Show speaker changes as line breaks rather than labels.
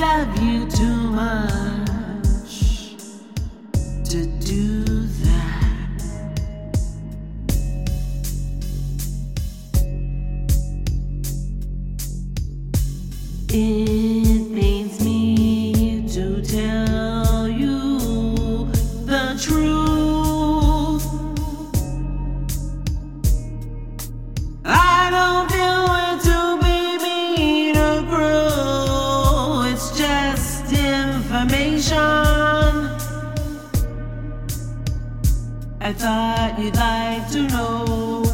love you too much to do that. It pains me to tell. I thought you'd like to know.